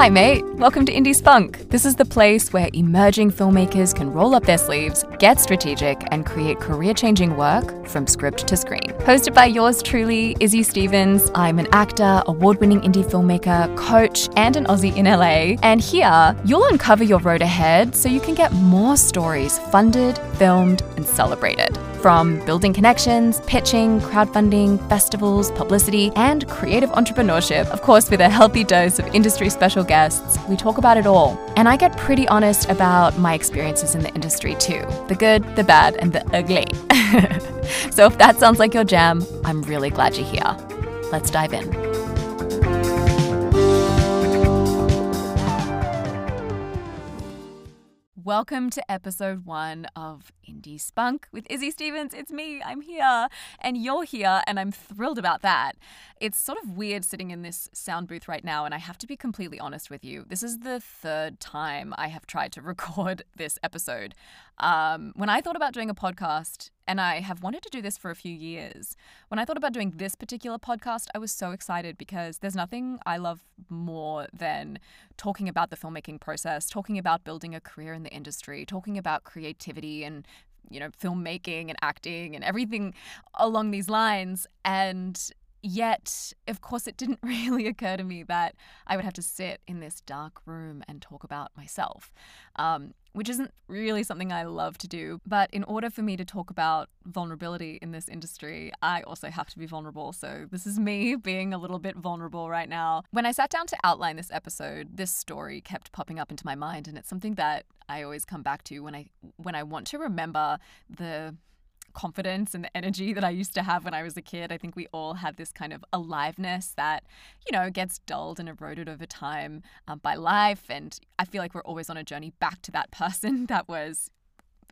Hi, mate. Welcome to Indie Spunk. This is the place where emerging filmmakers can roll up their sleeves, get strategic, and create career changing work from script to screen. Hosted by yours truly, Izzy Stevens. I'm an actor, award winning indie filmmaker, coach, and an Aussie in LA. And here, you'll uncover your road ahead so you can get more stories funded, filmed, and celebrated. From building connections, pitching, crowdfunding, festivals, publicity, and creative entrepreneurship, of course, with a healthy dose of industry special guests, we talk about it all. And I get pretty honest about my experiences in the industry too the good, the bad, and the ugly. so if that sounds like your jam, I'm really glad you're here. Let's dive in. Welcome to episode one of Indie Spunk with Izzy Stevens. It's me, I'm here, and you're here, and I'm thrilled about that. It's sort of weird sitting in this sound booth right now, and I have to be completely honest with you. This is the third time I have tried to record this episode. Um, when I thought about doing a podcast, and I have wanted to do this for a few years, when I thought about doing this particular podcast, I was so excited because there's nothing I love more than talking about the filmmaking process, talking about building a career in the industry, talking about creativity and you know filmmaking and acting and everything along these lines. And Yet, of course, it didn't really occur to me that I would have to sit in this dark room and talk about myself, um, which isn't really something I love to do. But in order for me to talk about vulnerability in this industry, I also have to be vulnerable. So this is me being a little bit vulnerable right now. When I sat down to outline this episode, this story kept popping up into my mind, and it's something that I always come back to when I when I want to remember the confidence and the energy that I used to have when I was a kid. I think we all have this kind of aliveness that, you know, gets dulled and eroded over time um, by life. And I feel like we're always on a journey back to that person that was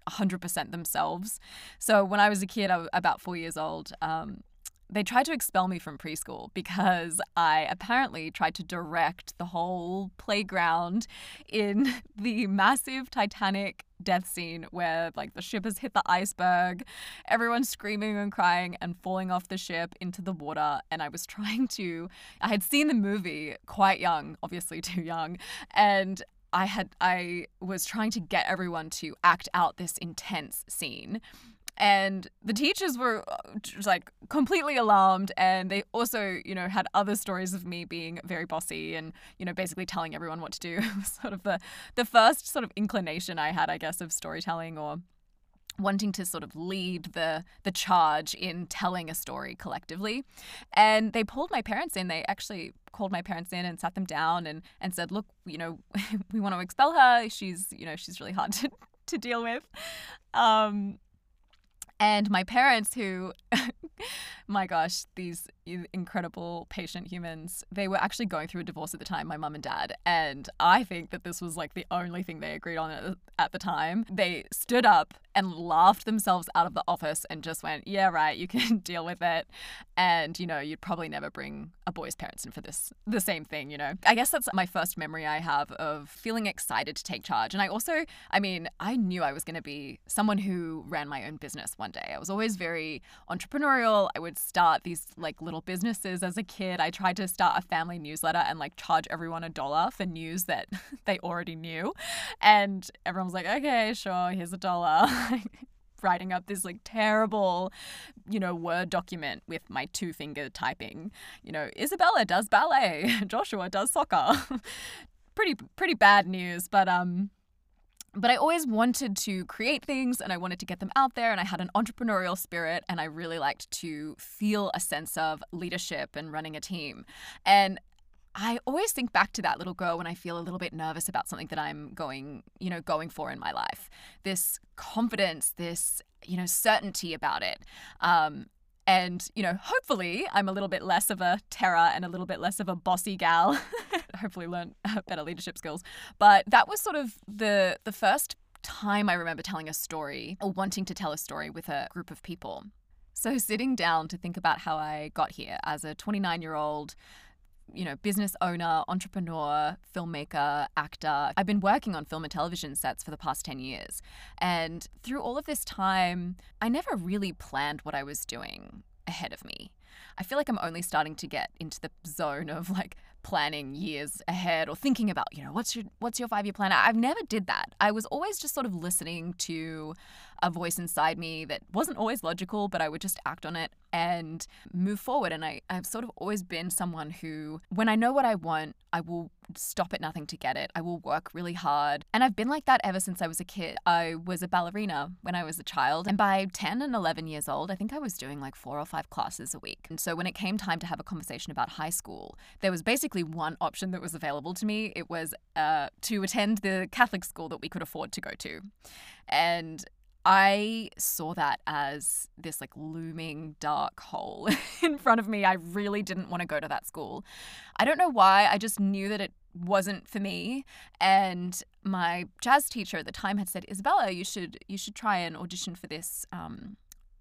100% themselves. So when I was a kid, I was about four years old. Um, they tried to expel me from preschool because I apparently tried to direct the whole playground in the massive Titanic death scene where like the ship has hit the iceberg, everyone's screaming and crying and falling off the ship into the water and I was trying to I had seen the movie quite young, obviously too young, and I had I was trying to get everyone to act out this intense scene and the teachers were uh, just like completely alarmed and they also you know had other stories of me being very bossy and you know basically telling everyone what to do. Sort of the the first sort of inclination i had i guess of storytelling or wanting to sort of lead the the charge in telling a story collectively. And they pulled my parents in. They actually called my parents in and sat them down and and said look you know we want to expel her. She's you know she's really hard to to deal with. Um and my parents, who, my gosh, these incredible patient humans, they were actually going through a divorce at the time, my mum and dad. And I think that this was like the only thing they agreed on at the time. They stood up and laughed themselves out of the office and just went, yeah, right, you can deal with it. And, you know, you'd probably never bring a boy's parents in for this, the same thing, you know. I guess that's my first memory I have of feeling excited to take charge. And I also, I mean, I knew I was going to be someone who ran my own business one day. I was always very entrepreneurial. I would start these like little businesses as a kid. I tried to start a family newsletter and like charge everyone a dollar for news that they already knew. And everyone was like, okay, sure, here's a dollar. writing up this like terrible, you know, Word document with my two finger typing. You know, Isabella does ballet, Joshua does soccer. pretty pretty bad news, but um but I always wanted to create things and I wanted to get them out there and I had an entrepreneurial spirit and I really liked to feel a sense of leadership and running a team. And I always think back to that little girl when I feel a little bit nervous about something that I'm going, you know, going for in my life. This confidence, this, you know, certainty about it. Um, and, you know, hopefully I'm a little bit less of a terror and a little bit less of a bossy gal. hopefully learn uh, better leadership skills. But that was sort of the the first time I remember telling a story or wanting to tell a story with a group of people. So sitting down to think about how I got here as a 29 year old you know, business owner, entrepreneur, filmmaker, actor. I've been working on film and television sets for the past 10 years. And through all of this time, I never really planned what I was doing ahead of me. I feel like I'm only starting to get into the zone of like planning years ahead or thinking about, you know, what's your what's your 5-year plan. I've never did that. I was always just sort of listening to a voice inside me that wasn't always logical, but I would just act on it and move forward. And I, I've sort of always been someone who, when I know what I want, I will stop at nothing to get it. I will work really hard. And I've been like that ever since I was a kid. I was a ballerina when I was a child. And by 10 and 11 years old, I think I was doing like four or five classes a And so when it came time to have a conversation about high school, there was basically one option that was available to me. It was uh, to attend the Catholic school that we could afford to go to. And I saw that as this like looming dark hole in front of me. I really didn't want to go to that school. I don't know why. I just knew that it wasn't for me. And my jazz teacher at the time had said, Isabella, you should you should try and audition for this um,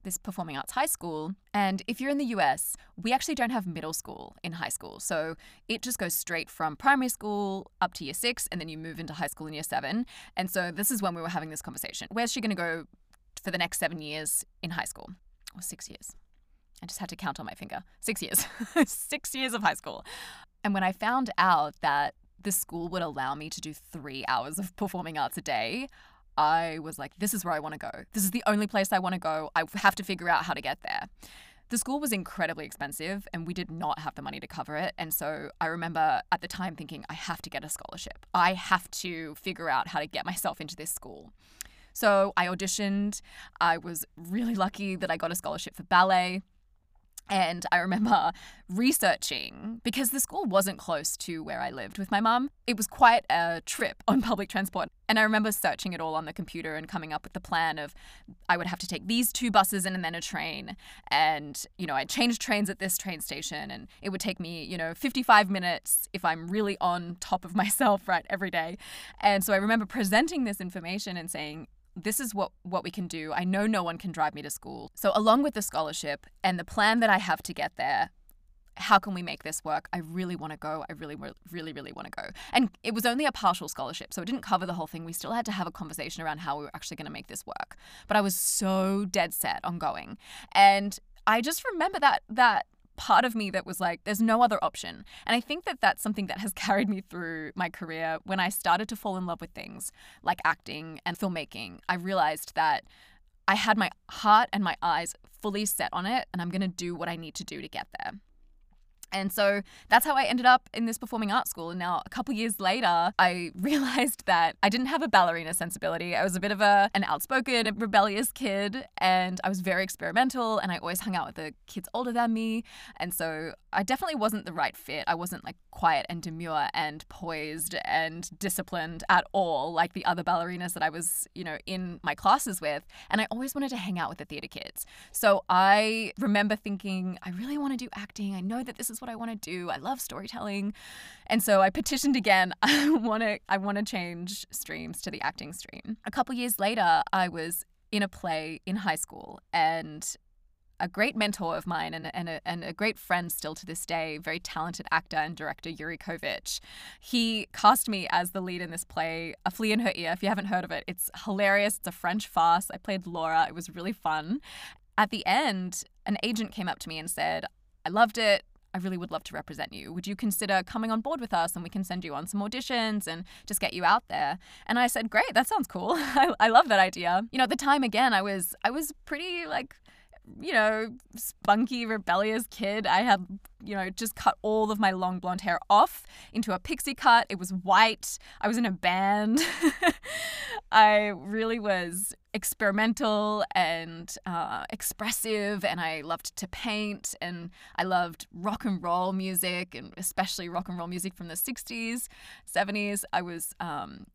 this performing arts high school. And if you're in the US, we actually don't have middle school in high school. So it just goes straight from primary school up to year six, and then you move into high school in year seven. And so this is when we were having this conversation. Where's she going to go for the next seven years in high school? Or six years? I just had to count on my finger. Six years. six years of high school. And when I found out that the school would allow me to do three hours of performing arts a day, I was like, this is where I want to go. This is the only place I want to go. I have to figure out how to get there. The school was incredibly expensive and we did not have the money to cover it. And so I remember at the time thinking, I have to get a scholarship. I have to figure out how to get myself into this school. So I auditioned. I was really lucky that I got a scholarship for ballet. And I remember researching because the school wasn't close to where I lived with my mum. It was quite a trip on public transport. And I remember searching it all on the computer and coming up with the plan of I would have to take these two buses and then a train. And, you know, I'd change trains at this train station and it would take me, you know, 55 minutes if I'm really on top of myself, right, every day. And so I remember presenting this information and saying, this is what what we can do. I know no one can drive me to school. So along with the scholarship and the plan that I have to get there, how can we make this work? I really want to go. I really, really, really want to go. And it was only a partial scholarship, so it didn't cover the whole thing. We still had to have a conversation around how we were actually going to make this work. But I was so dead set on going. And I just remember that that part of me that was like, there's no other option. And I think that that's something that has carried me through my career. When I started to fall in love with things like acting and filmmaking, I realized that I had my heart and my eyes fully set on it, and I'm going to do what I need to do to get there. And so that's how I ended up in this performing arts school. And now, a couple years later, I realized that I didn't have a ballerina sensibility. I was a bit of a an outspoken, rebellious kid, and I was very experimental. And I always hung out with the kids older than me. And so I definitely wasn't the right fit. I wasn't like quiet and demure and poised and disciplined at all, like the other ballerinas that I was, you know, in my classes with. And I always wanted to hang out with the theater kids. So I remember thinking, I really want to do acting. I know that this is is what I want to do. I love storytelling. And so I petitioned again. I want to I want to change streams to the acting stream. A couple years later, I was in a play in high school and a great mentor of mine and, and, a, and a great friend still to this day, very talented actor and director, Yuri Kovich. He cast me as the lead in this play, A Flea in Her Ear. If you haven't heard of it, it's hilarious. It's a French farce. I played Laura. It was really fun. At the end, an agent came up to me and said, I loved it. I really would love to represent you. Would you consider coming on board with us and we can send you on some auditions and just get you out there? And I said, great, that sounds cool. I, I love that idea. You know, at the time, again, I was I was pretty like you know, spunky, rebellious kid. I had, you know, just cut all of my long blonde hair off into a pixie cut. It was white. I was in a band. I really was experimental and uh, expressive, and I loved to paint, and I loved rock and roll music, and especially rock and roll music from the 60s, 70s. I was um,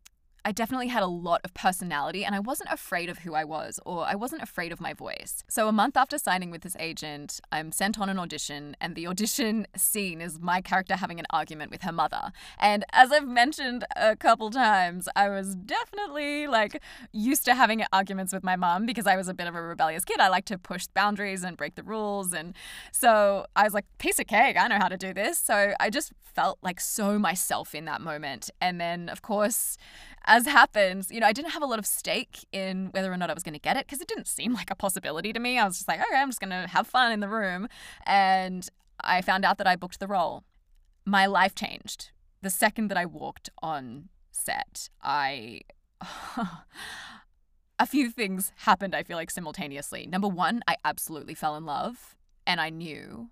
I definitely had a lot of personality and I wasn't afraid of who I was or I wasn't afraid of my voice. So, a month after signing with this agent, I'm sent on an audition, and the audition scene is my character having an argument with her mother. And as I've mentioned a couple times, I was definitely like used to having arguments with my mom because I was a bit of a rebellious kid. I like to push boundaries and break the rules. And so I was like, piece of cake, I know how to do this. So I just felt like so myself in that moment. And then, of course, as happens, you know, I didn't have a lot of stake in whether or not I was going to get it because it didn't seem like a possibility to me. I was just like, okay, I'm just going to have fun in the room. And I found out that I booked the role. my life changed. The second that I walked on set, I. a few things happened, I feel like, simultaneously. Number one, I absolutely fell in love, and I knew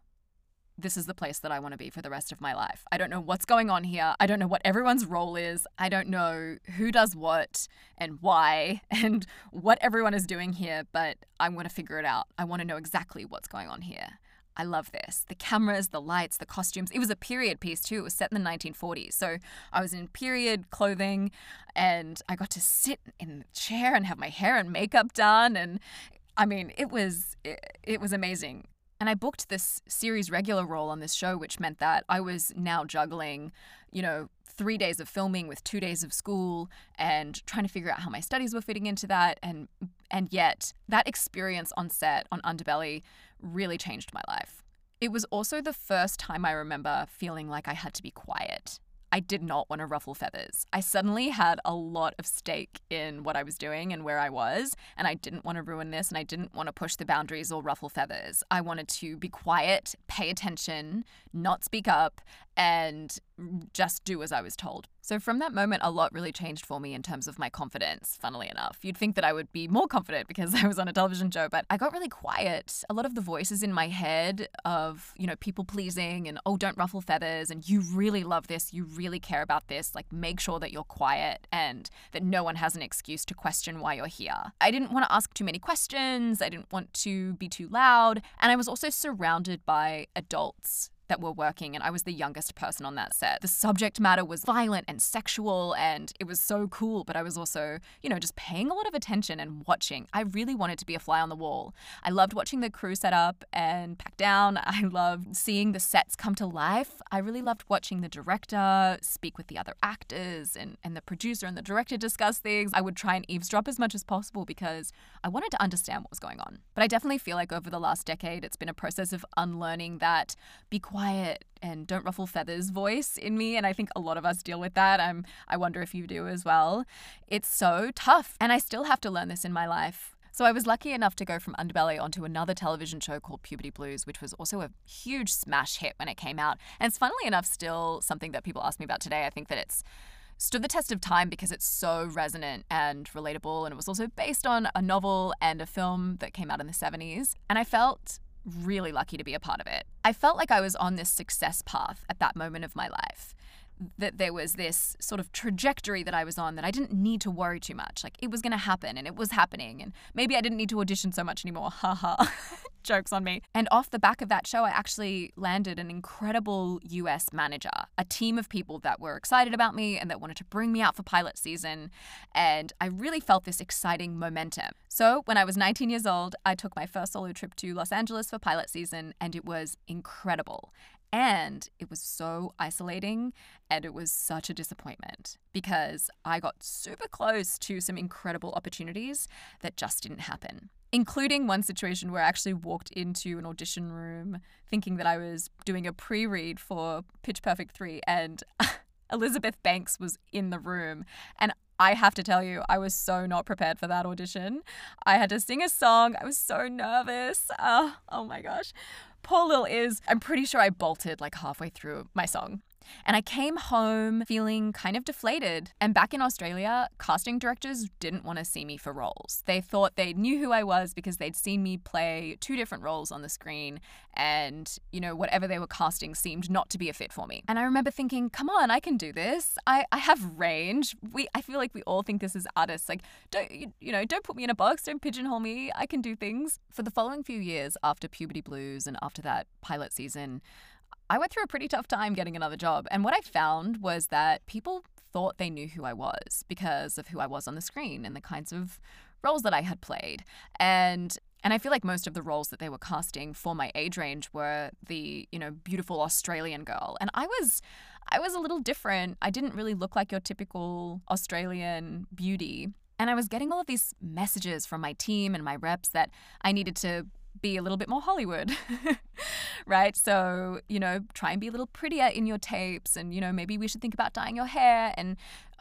this is the place that I want to be for the rest of my life. I don't know what's going on here. I don't know what everyone's role is. I don't know who does what and why and what everyone is doing here, but I want to figure it out. I want to know exactly what's going on here. I love this. The cameras, the lights, the costumes. It was a period piece too. It was set in the 1940s. So I was in period clothing and I got to sit in the chair and have my hair and makeup done and I mean, it was it, it was amazing. And I booked this series regular role on this show, which meant that I was now juggling, you know, three days of filming with two days of school and trying to figure out how my studies were fitting into that. And and yet that experience on set on Underbelly really changed my life. It was also the first time I remember feeling like I had to be quiet I did not want to ruffle feathers. I suddenly had a lot of stake in what I was doing and where I was, and I didn't want to ruin this and I didn't want to push the boundaries or ruffle feathers. I wanted to be quiet, pay attention, not speak up, and just do as I was told. So from that moment, a lot really changed for me in terms of my confidence, funnily enough. You'd think that I would be more confident because I was on a television show, but I got really quiet. A lot of the voices in my head of, you know, people pleasing and, oh, don't ruffle feathers and you really love this, you really care about this, like make sure that you're quiet and that no one has an excuse to question why you're here. I didn't want to ask too many questions, I didn't want to be too loud, and I was also surrounded by adults that were working, and I was the youngest person on that set. The subject matter was violent and sexual, and it was so cool, but I was also, you know, just paying a lot of attention and watching. I really wanted to be a fly on the wall. I loved watching the crew set up and pack down. I loved seeing the sets come to life. I really loved watching the director speak with the other actors and, and the producer and the director discuss things. I would try and eavesdrop as much as possible because I wanted to understand what was going on. But I definitely feel like over the last decade, it's been a process of unlearning that be quiet quiet and don't ruffle feathers voice in me and I think a lot of us deal with that. I'm I wonder if you do as well. It's so tough and I still have to learn this in my life. So I was lucky enough to go from Underbelly onto another television show called Puberty Blues, which was also a huge smash hit when it came out. And it's funnily enough still something that people ask me about today. I think that it's stood the test of time because it's so resonant and relatable and it was also based on a novel and a film that came out in the 70s. And I felt really lucky to be a part of it. I felt like I was on this success path at that moment of my life. That there was this sort of trajectory that I was on that I didn't need to worry too much. Like it was going to happen and it was happening. And maybe I didn't need to audition so much anymore. Haha. Jokes on me. And off the back of that show, I actually landed an incredible US manager, a team of people that were excited about me and that wanted to bring me out for pilot season. And I really felt this exciting momentum. So, when I was 19 years old, I took my first solo trip to Los Angeles for pilot season, and it was incredible. And it was so isolating and it was such a disappointment because I got super close to some incredible opportunities that just didn't happen. Including one situation where I actually walked into an audition room thinking that I was doing a pre read for Pitch Perfect 3 and Elizabeth Banks was in the room. And I have to tell you, I was so not prepared for that audition. I had to sing a song. I was so nervous. Uh, oh my gosh. Poor Lil is. I'm pretty sure I bolted like halfway through my song. And I came home feeling kind of deflated. And back in Australia, casting directors didn't want to see me for roles. They thought they knew who I was because they'd seen me play two different roles on the screen. And, you know, whatever they were casting seemed not to be a fit for me. And I remember thinking, come on, I can do this. I, I have range. We I feel like we all think this as artists. Like, don't you, you know, don't put me in a box, don't pigeonhole me. I can do things. For the following few years after Puberty Blues and after that pilot season, I went through a pretty tough time getting another job. And what I found was that people thought they knew who I was because of who I was on the screen and the kinds of roles that I had played. And and I feel like most of the roles that they were casting for my age range were the, you know, beautiful Australian girl. And I was I was a little different. I didn't really look like your typical Australian beauty. And I was getting all of these messages from my team and my reps that I needed to be a little bit more Hollywood, right? So, you know, try and be a little prettier in your tapes and, you know, maybe we should think about dyeing your hair. And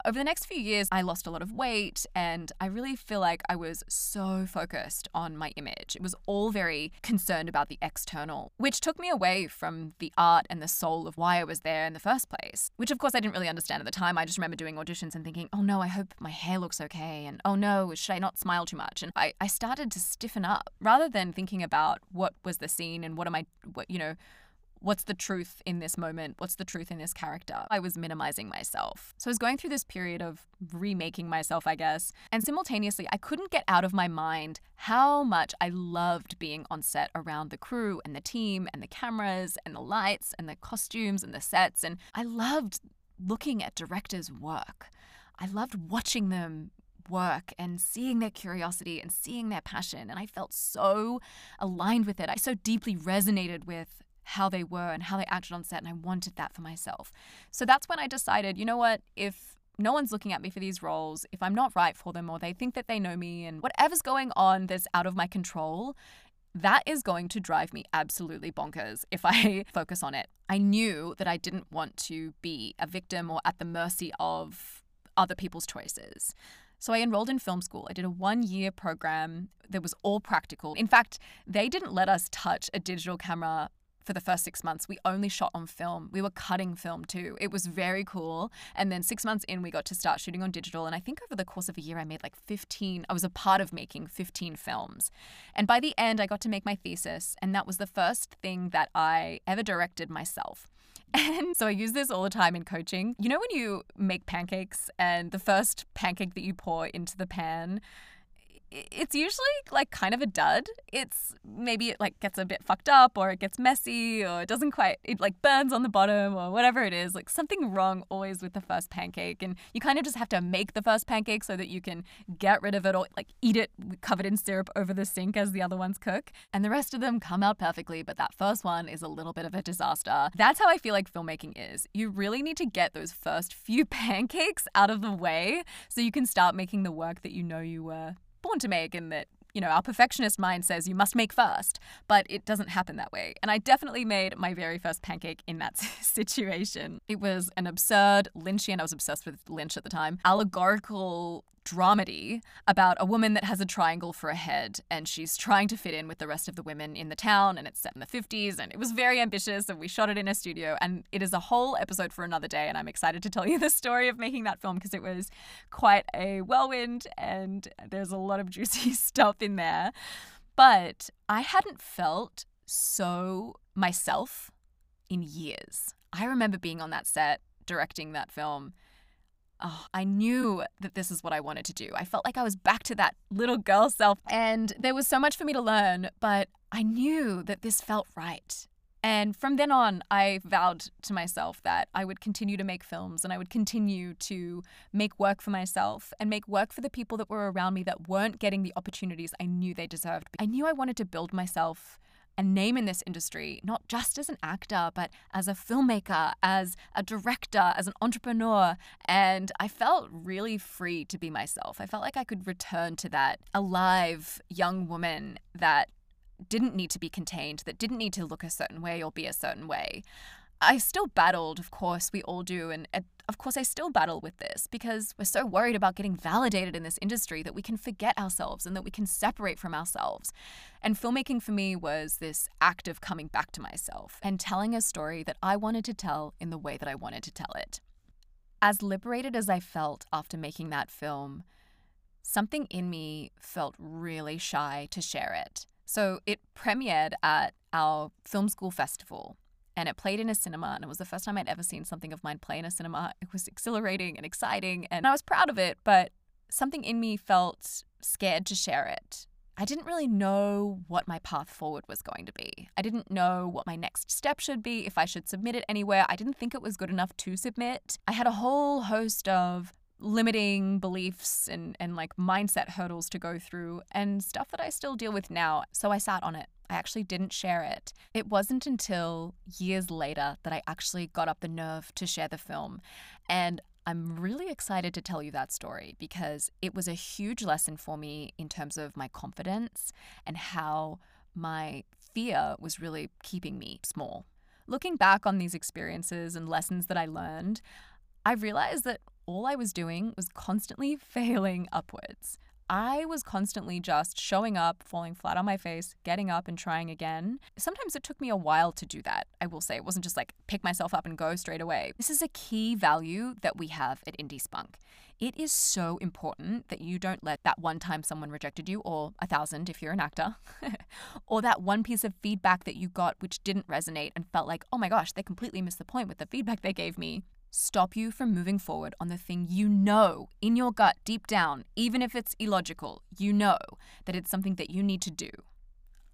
over the next few years, I lost a lot of weight and I really feel like I was so focused on my image. It was all very concerned about the external, which took me away from the art and the soul of why I was there in the first place, which of course I didn't really understand at the time. I just remember doing auditions and thinking, oh no, I hope my hair looks okay. And oh no, should I not smile too much? And I, I started to stiffen up rather than thinking about what was the scene and what am I, what, you know, what's the truth in this moment? What's the truth in this character? I was minimizing myself. So I was going through this period of remaking myself, I guess. And simultaneously, I couldn't get out of my mind how much I loved being on set around the crew and the team and the cameras and the lights and the costumes and the sets. And I loved looking at directors' work. I loved watching them work and seeing their curiosity and seeing their passion. And I felt so aligned with it. I so deeply resonated with how they were and how they acted on set, and I wanted that for myself. So that's when I decided, you know what, if no one's looking at me for these roles, if I'm not right for them or they think that they know me and whatever's going on that's out of my control, that is going to drive me absolutely bonkers if I focus on it. I knew that I didn't want to be a victim or at the mercy of other people's choices. So I enrolled in film school. I did a one year program that was all practical. In fact, they didn't let us touch a digital camera for the first six months, we only shot on film. We were cutting film too. It was very cool. And then six months in, we got to start shooting on digital. And I think over the course of a year, I made like 15, I was a part of making 15 films. And by the end, I got to make my thesis. And that was the first thing that I ever directed myself. And so I use this all the time in coaching. You know, when you make pancakes and the first pancake that you pour into the pan, it's usually like kind of a dud. It's maybe it like gets a bit fucked up or it gets messy or it doesn't quite it like burns on the bottom or whatever it is. Like something wrong always with the first pancake and you kind of just have to make the first pancake so that you can get rid of it or like eat it covered in syrup over the sink as the other ones cook. And the rest of them come out perfectly, but that first one is a little bit of a disaster. That's how I feel like filmmaking is. You really need to get those first few pancakes out of the way so you can start making the work that you know you were born to make and that you know, our perfectionist mind says you must make first, but it doesn't happen that way. And I definitely made my very first pancake in that situation. It was an absurd Lynchian, I was obsessed with Lynch at the time, allegorical dramedy about a woman that has a triangle for a head and she's trying to fit in with the rest of the women in the town and it's set in the 50s and it was very ambitious and we shot it in a studio and it is a whole episode for another day and I'm excited to tell you the story of making that film because it was quite a whirlwind and there's a lot of juicy stuff in there. But I hadn't felt so myself in years. I remember being on that set directing that film oh, I knew that this is what I wanted to do. I felt like I was back to that little girl self, and there was so much for me to learn, but I knew that this felt right. And from then on, I vowed to myself that I would continue to make films and I would continue to make work for myself and make work for the people that were around me that weren't getting the opportunities I knew they deserved. I knew I wanted to build myself a name in this industry, not just as an actor, but as a filmmaker, as a director, as an entrepreneur. And I felt really free to be myself. I felt like I could return to that alive young woman that didn't need to be contained, that didn't need to look a certain way or be a certain way. I still battled, of course, we all do. And of course, I still battle with this because we're so worried about getting validated in this industry that we can forget ourselves and that we can separate from ourselves. And filmmaking for me was this act of coming back to myself and telling a story that I wanted to tell in the way that I wanted to tell it. As liberated as I felt after making that film, something in me felt really shy to share it. So it premiered at our film school festival and it played in a cinema and it was the first time I'd ever seen something of mine play in a cinema. It was exhilarating and exciting and I was proud of it, but something in me felt scared to share it. I didn't really know what my path forward was going to be. I didn't know what my next step should be, if I should submit it anywhere. I didn't think it was good enough to submit. I had a whole host of limiting beliefs and, and like mindset hurdles to go through and stuff that I still deal with now. So I sat on it. I actually didn't share it. It wasn't until years later that I actually got up the nerve to share the film. And I'm really excited to tell you that story because it was a huge lesson for me in terms of my confidence and how my fear was really keeping me small. Looking back on these experiences and lessons that I learned, I realized that all I was doing was constantly failing upwards. I was constantly just showing up, falling flat on my face, getting up and trying again. Sometimes it took me a while to do that, I will say. It wasn't just like pick myself up and go straight away. This is a key value that we have at Indie Spunk. It is so important that you don't let that one time someone rejected you, or a thousand if you're an actor, or that one piece of feedback that you got which didn't resonate and felt like, oh my gosh, they completely missed the point with the feedback they gave me stop you from moving forward on the thing you know in your gut, deep down, even if it's illogical, you know that it's something that you need to do.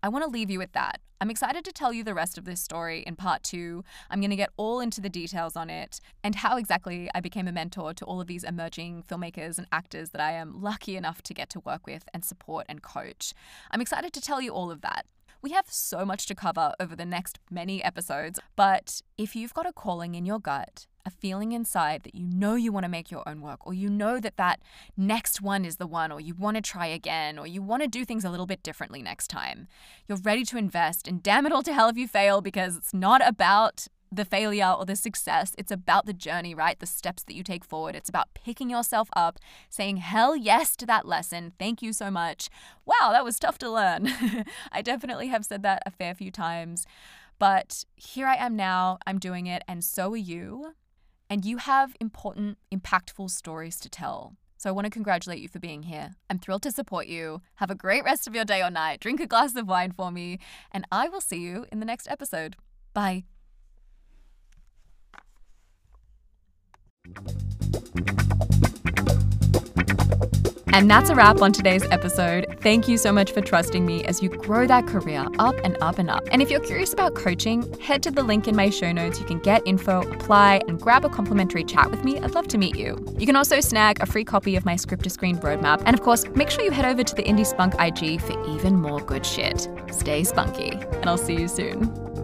I want to leave you with that. I'm excited to tell you the rest of this story in part two. I'm going to get all into the details on it and how exactly I became a mentor to all of these emerging filmmakers and actors that I am lucky enough to get to work with and support and coach. I'm excited to tell you all of that. We have so much to cover over the next many episodes, but if you've got a calling in your gut, a feeling inside that you know you want to make your own work, or you know that that next one is the one, or you want to try again, or you want to do things a little bit differently next time. You're ready to invest, and damn it all to hell if you fail because it's not about the failure or the success. It's about the journey, right? The steps that you take forward. It's about picking yourself up, saying hell yes to that lesson. Thank you so much. Wow, that was tough to learn. I definitely have said that a fair few times. But here I am now. I'm doing it, and so are you and you have important, impactful stories to tell. So I want to congratulate you for being here. I'm thrilled to support you. Have a great rest of your day or night. Drink a glass of wine for me, and I will see you in the next episode. Bye. And that's a wrap on today's episode. Thank you so much for trusting me as you grow that career up and up and up. And if you're curious about coaching, head to the link in my show notes. You can get info, apply, and grab a complimentary chat with me. I'd love to meet you. You can also snag a free copy of my script to screen roadmap. And of course, make sure you head over to the Indie Spunk IG for even more good shit. Stay spunky, and I'll see you soon.